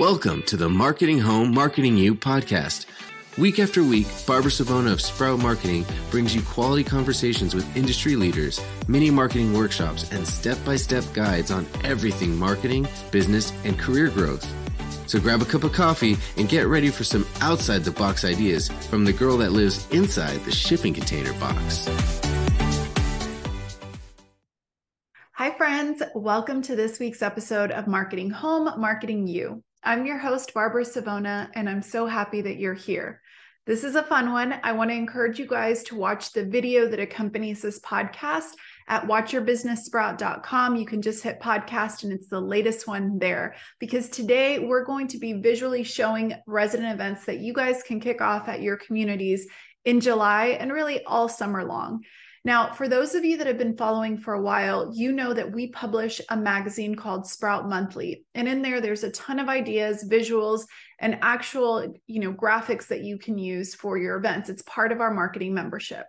Welcome to the Marketing Home, Marketing You podcast. Week after week, Barbara Savona of Sprout Marketing brings you quality conversations with industry leaders, mini marketing workshops, and step by step guides on everything marketing, business, and career growth. So grab a cup of coffee and get ready for some outside the box ideas from the girl that lives inside the shipping container box. Hi, friends. Welcome to this week's episode of Marketing Home, Marketing You. I'm your host, Barbara Savona, and I'm so happy that you're here. This is a fun one. I want to encourage you guys to watch the video that accompanies this podcast at watchyourbusinesssprout.com. You can just hit podcast and it's the latest one there because today we're going to be visually showing resident events that you guys can kick off at your communities in July and really all summer long. Now, for those of you that have been following for a while, you know that we publish a magazine called Sprout Monthly. And in there there's a ton of ideas, visuals, and actual, you know, graphics that you can use for your events. It's part of our marketing membership.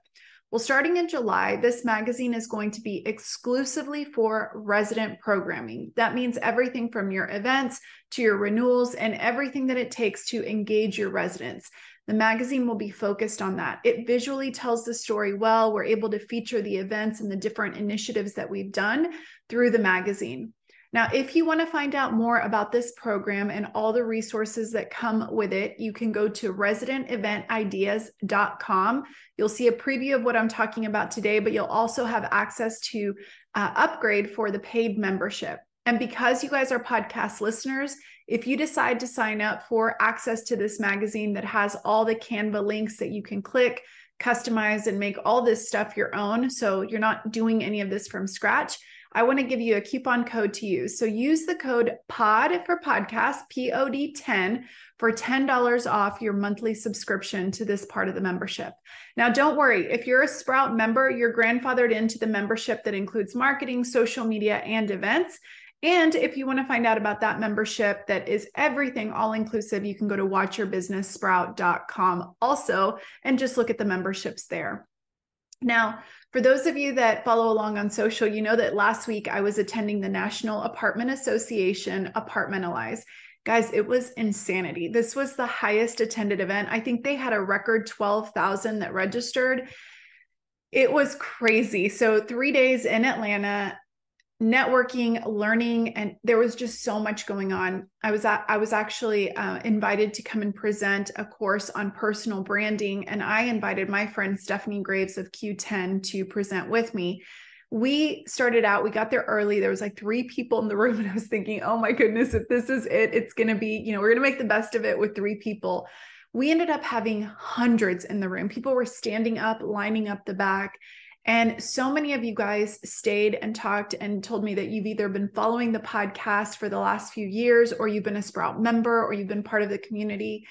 Well, starting in July, this magazine is going to be exclusively for resident programming. That means everything from your events to your renewals and everything that it takes to engage your residents. The magazine will be focused on that. It visually tells the story well. We're able to feature the events and the different initiatives that we've done through the magazine. Now, if you want to find out more about this program and all the resources that come with it, you can go to residenteventideas.com. You'll see a preview of what I'm talking about today, but you'll also have access to uh, upgrade for the paid membership. And because you guys are podcast listeners, if you decide to sign up for access to this magazine that has all the Canva links that you can click, customize, and make all this stuff your own, so you're not doing any of this from scratch, I want to give you a coupon code to use. So use the code POD for podcast, P O D 10, for $10 off your monthly subscription to this part of the membership. Now, don't worry, if you're a Sprout member, you're grandfathered into the membership that includes marketing, social media, and events. And if you want to find out about that membership that is everything all inclusive, you can go to watchyourbusinesssprout.com also and just look at the memberships there. Now, for those of you that follow along on social, you know that last week I was attending the National Apartment Association Apartmentalize. Guys, it was insanity. This was the highest attended event. I think they had a record 12,000 that registered. It was crazy. So, three days in Atlanta, networking learning and there was just so much going on. I was at, i was actually uh, invited to come and present a course on personal branding and i invited my friend stephanie graves of q10 to present with me. We started out we got there early. There was like three people in the room and i was thinking oh my goodness if this is it it's going to be you know we're going to make the best of it with three people. We ended up having hundreds in the room. People were standing up lining up the back and so many of you guys stayed and talked and told me that you've either been following the podcast for the last few years, or you've been a Sprout member, or you've been part of the community.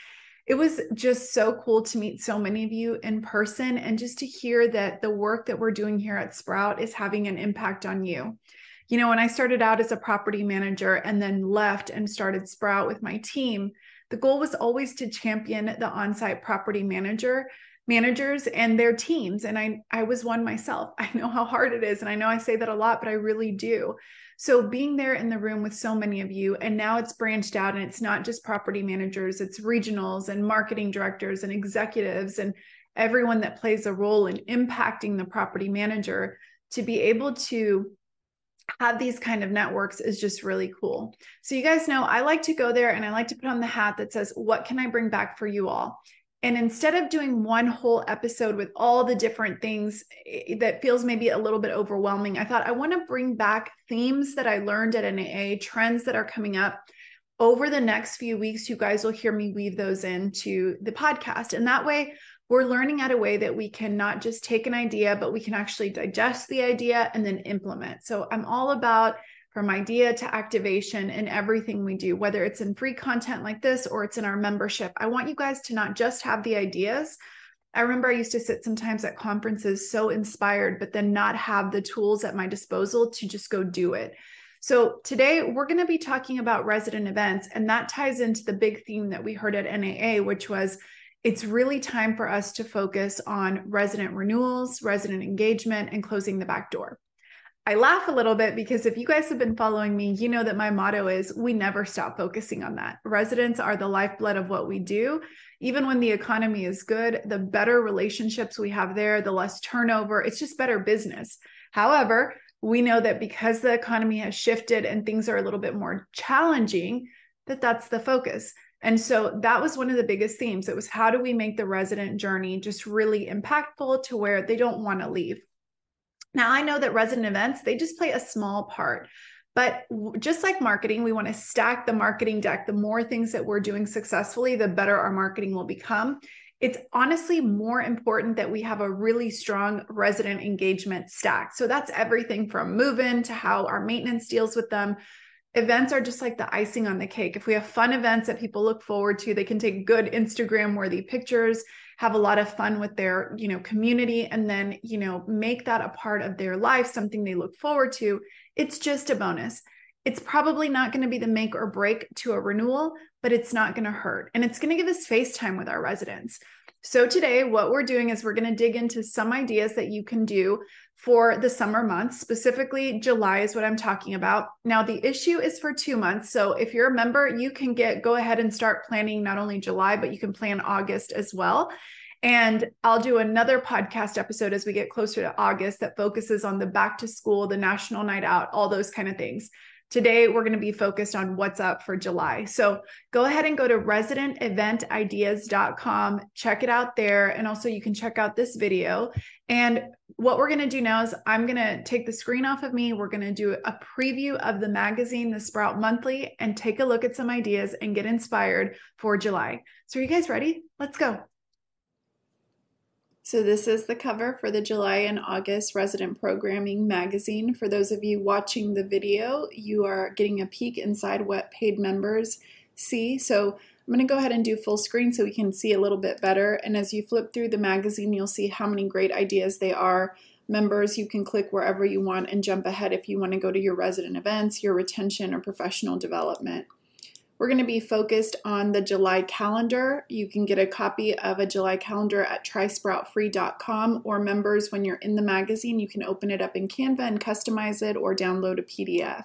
It was just so cool to meet so many of you in person and just to hear that the work that we're doing here at Sprout is having an impact on you. You know, when I started out as a property manager and then left and started Sprout with my team, the goal was always to champion the on site property manager managers and their teams and i i was one myself i know how hard it is and i know i say that a lot but i really do so being there in the room with so many of you and now it's branched out and it's not just property managers it's regionals and marketing directors and executives and everyone that plays a role in impacting the property manager to be able to have these kind of networks is just really cool. So you guys know I like to go there and I like to put on the hat that says what can I bring back for you all? And instead of doing one whole episode with all the different things eh, that feels maybe a little bit overwhelming, I thought I want to bring back themes that I learned at NAA, trends that are coming up. Over the next few weeks, you guys will hear me weave those into the podcast. And that way, we're learning at a way that we can not just take an idea, but we can actually digest the idea and then implement. So I'm all about from idea to activation in everything we do, whether it's in free content like this or it's in our membership. I want you guys to not just have the ideas. I remember I used to sit sometimes at conferences so inspired, but then not have the tools at my disposal to just go do it. So, today we're going to be talking about resident events, and that ties into the big theme that we heard at NAA, which was it's really time for us to focus on resident renewals, resident engagement, and closing the back door. I laugh a little bit because if you guys have been following me, you know that my motto is we never stop focusing on that. Residents are the lifeblood of what we do. Even when the economy is good, the better relationships we have there, the less turnover, it's just better business. However, we know that because the economy has shifted and things are a little bit more challenging, that that's the focus. And so that was one of the biggest themes. It was how do we make the resident journey just really impactful to where they don't want to leave. Now, I know that resident events, they just play a small part. But just like marketing, we want to stack the marketing deck. The more things that we're doing successfully, the better our marketing will become. It's honestly more important that we have a really strong resident engagement stack. So that's everything from move in to how our maintenance deals with them events are just like the icing on the cake. If we have fun events that people look forward to, they can take good Instagram worthy pictures, have a lot of fun with their, you know, community and then, you know, make that a part of their life, something they look forward to. It's just a bonus. It's probably not going to be the make or break to a renewal, but it's not going to hurt. And it's going to give us face time with our residents. So, today, what we're doing is we're going to dig into some ideas that you can do for the summer months. Specifically, July is what I'm talking about. Now, the issue is for two months. So, if you're a member, you can get go ahead and start planning not only July, but you can plan August as well. And I'll do another podcast episode as we get closer to August that focuses on the back to school, the national night out, all those kind of things. Today, we're going to be focused on what's up for July. So go ahead and go to residenteventideas.com, check it out there. And also, you can check out this video. And what we're going to do now is I'm going to take the screen off of me. We're going to do a preview of the magazine, the Sprout Monthly, and take a look at some ideas and get inspired for July. So, are you guys ready? Let's go. So, this is the cover for the July and August Resident Programming magazine. For those of you watching the video, you are getting a peek inside what paid members see. So, I'm going to go ahead and do full screen so we can see a little bit better. And as you flip through the magazine, you'll see how many great ideas they are. Members, you can click wherever you want and jump ahead if you want to go to your resident events, your retention, or professional development. We're going to be focused on the July calendar. You can get a copy of a July calendar at trysproutfree.com or members, when you're in the magazine, you can open it up in Canva and customize it or download a PDF.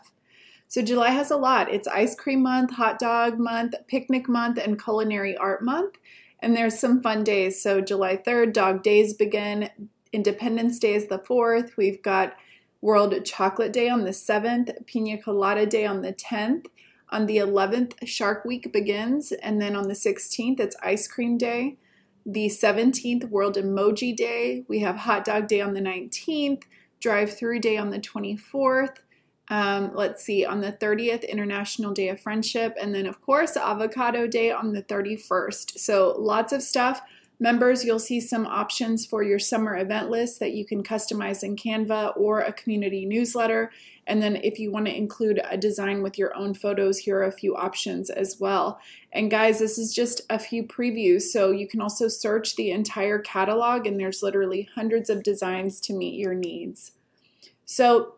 So, July has a lot. It's ice cream month, hot dog month, picnic month, and culinary art month. And there's some fun days. So, July 3rd, Dog Days begin. Independence Day is the 4th. We've got World Chocolate Day on the 7th, Pina Colada Day on the 10th. On the 11th, Shark Week begins, and then on the 16th, it's Ice Cream Day. The 17th, World Emoji Day. We have Hot Dog Day on the 19th, Drive Through Day on the 24th. Um, let's see, on the 30th, International Day of Friendship, and then, of course, Avocado Day on the 31st. So, lots of stuff. Members, you'll see some options for your summer event list that you can customize in Canva or a community newsletter. And then if you want to include a design with your own photos, here are a few options as well. And guys, this is just a few previews. So you can also search the entire catalog and there's literally hundreds of designs to meet your needs. So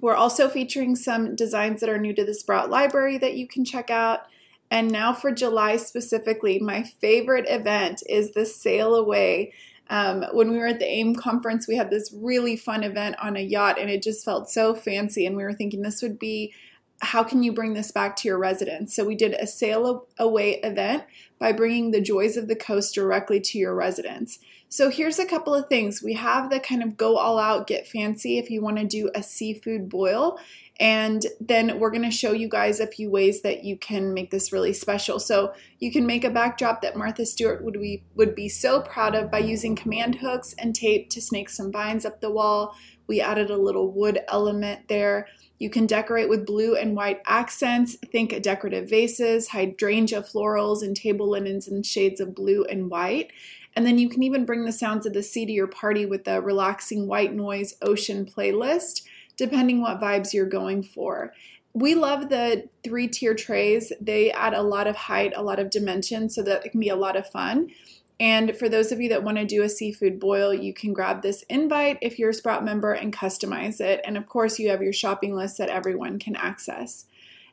we're also featuring some designs that are new to the Sprout library that you can check out. And now for July specifically, my favorite event is the Sail Away. Um, when we were at the AIM conference, we had this really fun event on a yacht, and it just felt so fancy. And we were thinking this would be how can you bring this back to your residents? So we did a sail away event by bringing the joys of the coast directly to your residents. So here's a couple of things. We have the kind of go all out, get fancy if you want to do a seafood boil. And then we're going to show you guys a few ways that you can make this really special. So you can make a backdrop that Martha Stewart would be, would be so proud of by using command hooks and tape to snake some vines up the wall. We added a little wood element there. You can decorate with blue and white accents. Think decorative vases, hydrangea florals, and table linens in shades of blue and white. And then you can even bring the sounds of the sea to your party with a relaxing white noise ocean playlist depending what vibes you're going for. We love the three tier trays. They add a lot of height, a lot of dimension, so that it can be a lot of fun. And for those of you that want to do a seafood boil, you can grab this invite if you're a Sprout member and customize it. And of course, you have your shopping list that everyone can access.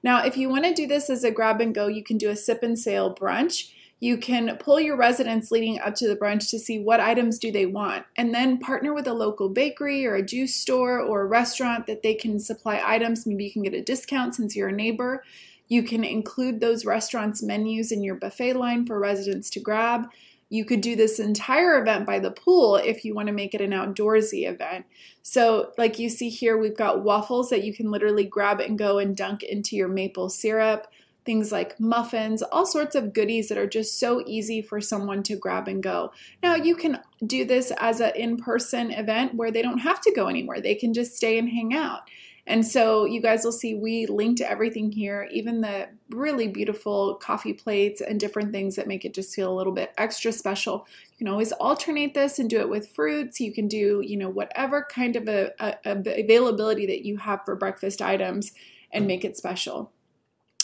Now, if you want to do this as a grab and go, you can do a sip and sail brunch. You can pull your residents leading up to the brunch to see what items do they want and then partner with a local bakery or a juice store or a restaurant that they can supply items. Maybe you can get a discount since you're a neighbor. You can include those restaurants menus in your buffet line for residents to grab. You could do this entire event by the pool if you want to make it an outdoorsy event. So, like you see here, we've got waffles that you can literally grab and go and dunk into your maple syrup things like muffins, all sorts of goodies that are just so easy for someone to grab and go. Now, you can do this as an in person event where they don't have to go anywhere, they can just stay and hang out. And so you guys will see we linked everything here, even the really beautiful coffee plates and different things that make it just feel a little bit extra special. You can always alternate this and do it with fruits. You can do, you know, whatever kind of a, a, a availability that you have for breakfast items and make it special.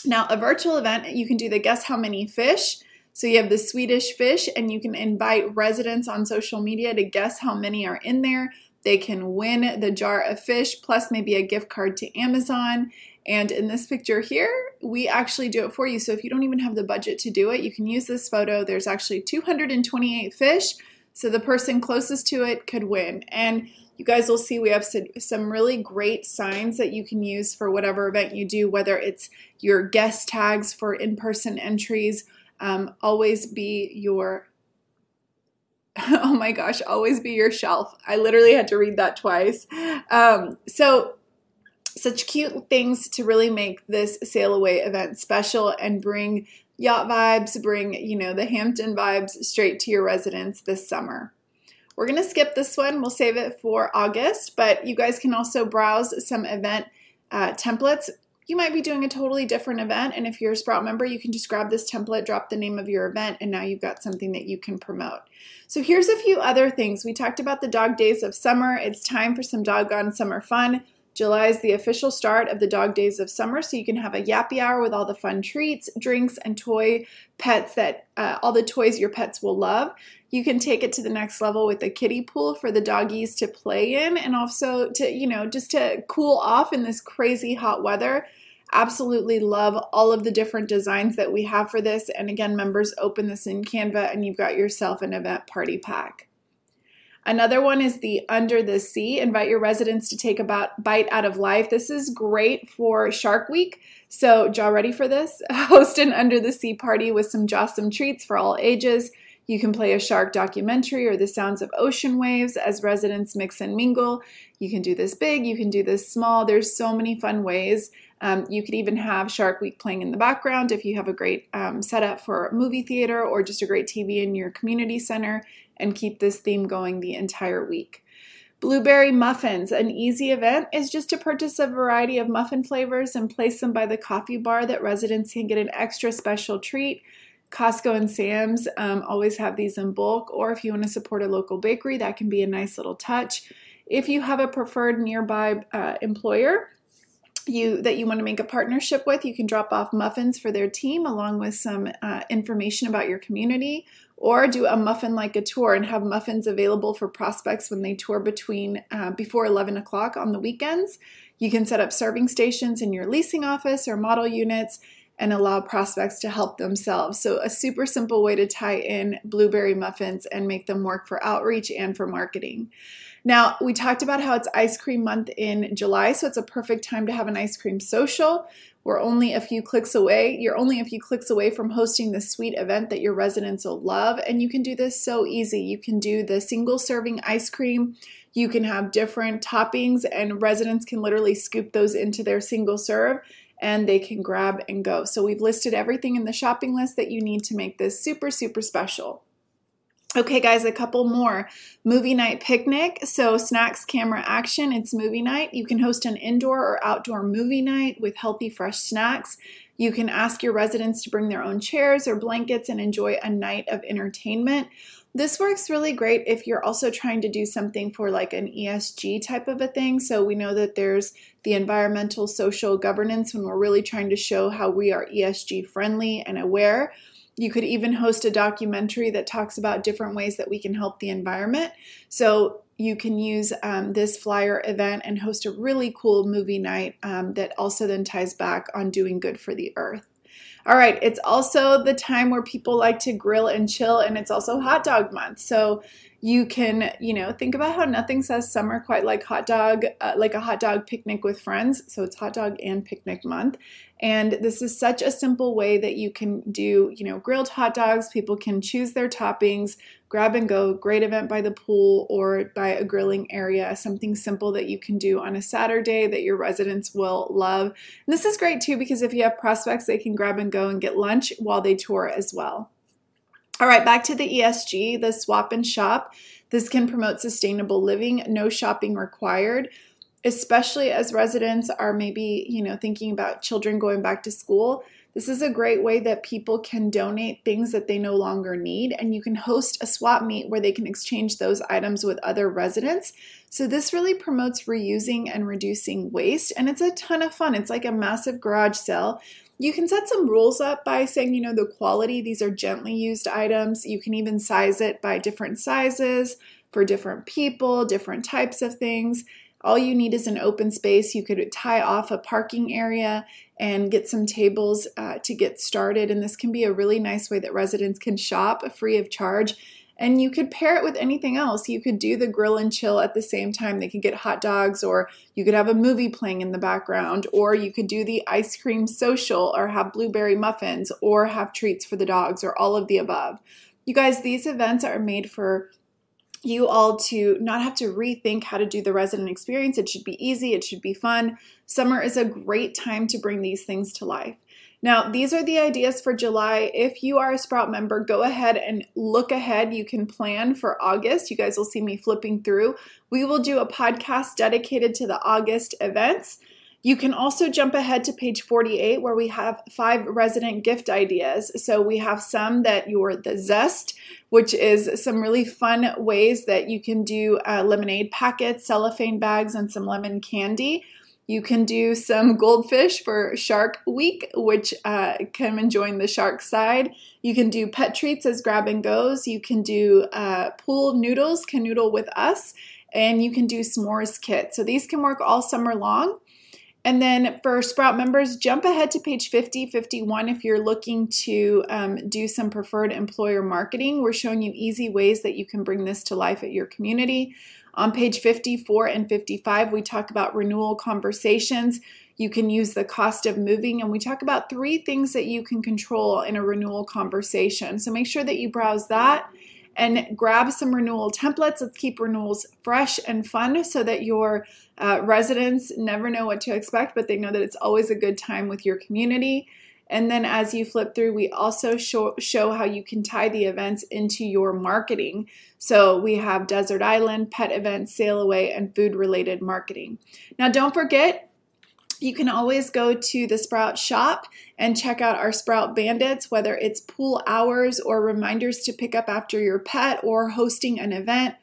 Now, a virtual event, you can do the guess how many fish. So you have the Swedish fish, and you can invite residents on social media to guess how many are in there. They can win the jar of fish plus maybe a gift card to Amazon. And in this picture here, we actually do it for you. So if you don't even have the budget to do it, you can use this photo. There's actually 228 fish. So the person closest to it could win. And you guys will see we have some really great signs that you can use for whatever event you do, whether it's your guest tags for in person entries, um, always be your oh my gosh, always be your shelf. I literally had to read that twice. Um, so, such cute things to really make this sail away event special and bring yacht vibes, bring, you know, the Hampton vibes straight to your residence this summer. We're going to skip this one. We'll save it for August, but you guys can also browse some event uh, templates. You might be doing a totally different event, and if you're a Sprout member, you can just grab this template, drop the name of your event, and now you've got something that you can promote. So here's a few other things. We talked about the dog days of summer. It's time for some doggone summer fun. July is the official start of the dog days of summer, so you can have a yappy hour with all the fun treats, drinks, and toy pets that uh, all the toys your pets will love. You can take it to the next level with a kiddie pool for the doggies to play in and also to, you know, just to cool off in this crazy hot weather. Absolutely love all of the different designs that we have for this. And again, members open this in Canva and you've got yourself an event party pack. Another one is the Under the Sea. Invite your residents to take a bite out of life. This is great for Shark Week. So, jaw ready for this? Host an Under the Sea party with some jawsome treats for all ages. You can play a shark documentary or the sounds of ocean waves as residents mix and mingle. You can do this big, you can do this small. There's so many fun ways. Um, you could even have Shark Week playing in the background if you have a great um, setup for a movie theater or just a great TV in your community center and keep this theme going the entire week. Blueberry muffins. An easy event is just to purchase a variety of muffin flavors and place them by the coffee bar that residents can get an extra special treat. Costco and Sam's um, always have these in bulk, or if you want to support a local bakery, that can be a nice little touch. If you have a preferred nearby uh, employer, you that you want to make a partnership with, you can drop off muffins for their team along with some uh, information about your community, or do a muffin like a tour and have muffins available for prospects when they tour between uh, before 11 o'clock on the weekends. You can set up serving stations in your leasing office or model units and allow prospects to help themselves. So, a super simple way to tie in blueberry muffins and make them work for outreach and for marketing. Now, we talked about how it's ice cream month in July, so it's a perfect time to have an ice cream social. We're only a few clicks away. You're only a few clicks away from hosting the sweet event that your residents will love. And you can do this so easy. You can do the single serving ice cream. You can have different toppings, and residents can literally scoop those into their single serve and they can grab and go. So we've listed everything in the shopping list that you need to make this super, super special. Okay, guys, a couple more. Movie night picnic. So, snacks, camera, action. It's movie night. You can host an indoor or outdoor movie night with healthy, fresh snacks. You can ask your residents to bring their own chairs or blankets and enjoy a night of entertainment. This works really great if you're also trying to do something for like an ESG type of a thing. So we know that there's the environmental social governance when we're really trying to show how we are ESG friendly and aware. You could even host a documentary that talks about different ways that we can help the environment. So you can use um, this flyer event and host a really cool movie night um, that also then ties back on doing good for the earth. All right, it's also the time where people like to grill and chill, and it's also hot dog month. So you can, you know, think about how nothing says summer quite like hot dog, uh, like a hot dog picnic with friends. So it's hot dog and picnic month. And this is such a simple way that you can do, you know, grilled hot dogs. People can choose their toppings, grab and go. Great event by the pool or by a grilling area. Something simple that you can do on a Saturday that your residents will love. And this is great too because if you have prospects, they can grab and go and get lunch while they tour as well. All right, back to the ESG, the swap and shop. This can promote sustainable living, no shopping required, especially as residents are maybe, you know, thinking about children going back to school. This is a great way that people can donate things that they no longer need, and you can host a swap meet where they can exchange those items with other residents. So, this really promotes reusing and reducing waste, and it's a ton of fun. It's like a massive garage sale you can set some rules up by saying, you know, the quality, these are gently used items. You can even size it by different sizes for different people, different types of things. All you need is an open space. You could tie off a parking area and get some tables uh, to get started. And this can be a really nice way that residents can shop free of charge and you could pair it with anything else. You could do the grill and chill at the same time. They could get hot dogs, or you could have a movie playing in the background, or you could do the ice cream social, or have blueberry muffins, or have treats for the dogs, or all of the above. You guys, these events are made for you all to not have to rethink how to do the resident experience. It should be easy, it should be fun. Summer is a great time to bring these things to life. Now, these are the ideas for July. If you are a Sprout member, go ahead and look ahead. You can plan for August. You guys will see me flipping through. We will do a podcast dedicated to the August events. You can also jump ahead to page 48 where we have five resident gift ideas. So we have some that you're the zest, which is some really fun ways that you can do uh, lemonade packets, cellophane bags, and some lemon candy. You can do some goldfish for Shark Week, which uh, come and join the shark side. You can do pet treats as grab and goes. You can do uh, pool noodles, canoodle with us, and you can do s'mores kit. So these can work all summer long. And then for Sprout members, jump ahead to page 50, 51 if you're looking to um, do some preferred employer marketing. We're showing you easy ways that you can bring this to life at your community. On page 54 and 55, we talk about renewal conversations. You can use the cost of moving, and we talk about three things that you can control in a renewal conversation. So make sure that you browse that and grab some renewal templates. Let's keep renewals fresh and fun so that your uh, residents never know what to expect, but they know that it's always a good time with your community. And then as you flip through, we also show, show how you can tie the events into your marketing. So we have Desert Island, pet events, sail away, and food related marketing. Now, don't forget, you can always go to the Sprout shop and check out our Sprout Bandits, whether it's pool hours or reminders to pick up after your pet or hosting an event,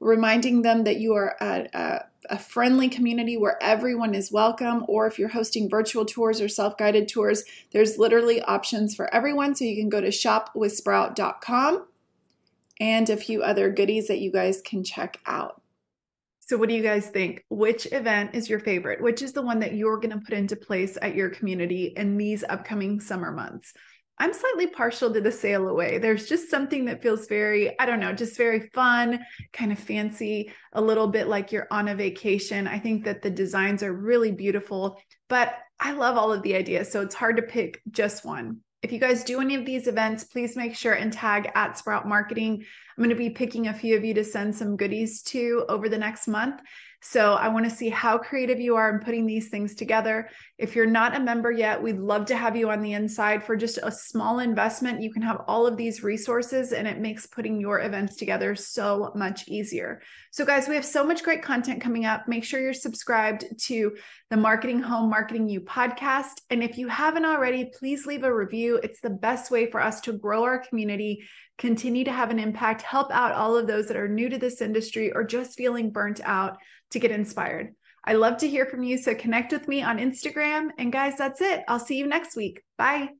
reminding them that you are a, a a friendly community where everyone is welcome, or if you're hosting virtual tours or self guided tours, there's literally options for everyone. So you can go to shopwithsprout.com and a few other goodies that you guys can check out. So, what do you guys think? Which event is your favorite? Which is the one that you're going to put into place at your community in these upcoming summer months? I'm slightly partial to the sail away. There's just something that feels very, I don't know, just very fun, kind of fancy, a little bit like you're on a vacation. I think that the designs are really beautiful, but I love all of the ideas. So it's hard to pick just one. If you guys do any of these events, please make sure and tag at Sprout Marketing. I'm going to be picking a few of you to send some goodies to over the next month. So I want to see how creative you are in putting these things together. If you're not a member yet, we'd love to have you on the inside for just a small investment. You can have all of these resources and it makes putting your events together so much easier. So guys, we have so much great content coming up. Make sure you're subscribed to the Marketing Home Marketing You podcast. And if you haven't already, please leave a review. It's the best way for us to grow our community continue to have an impact, help out all of those that are new to this industry or just feeling burnt out to get inspired. I love to hear from you. So connect with me on Instagram. And guys, that's it. I'll see you next week. Bye.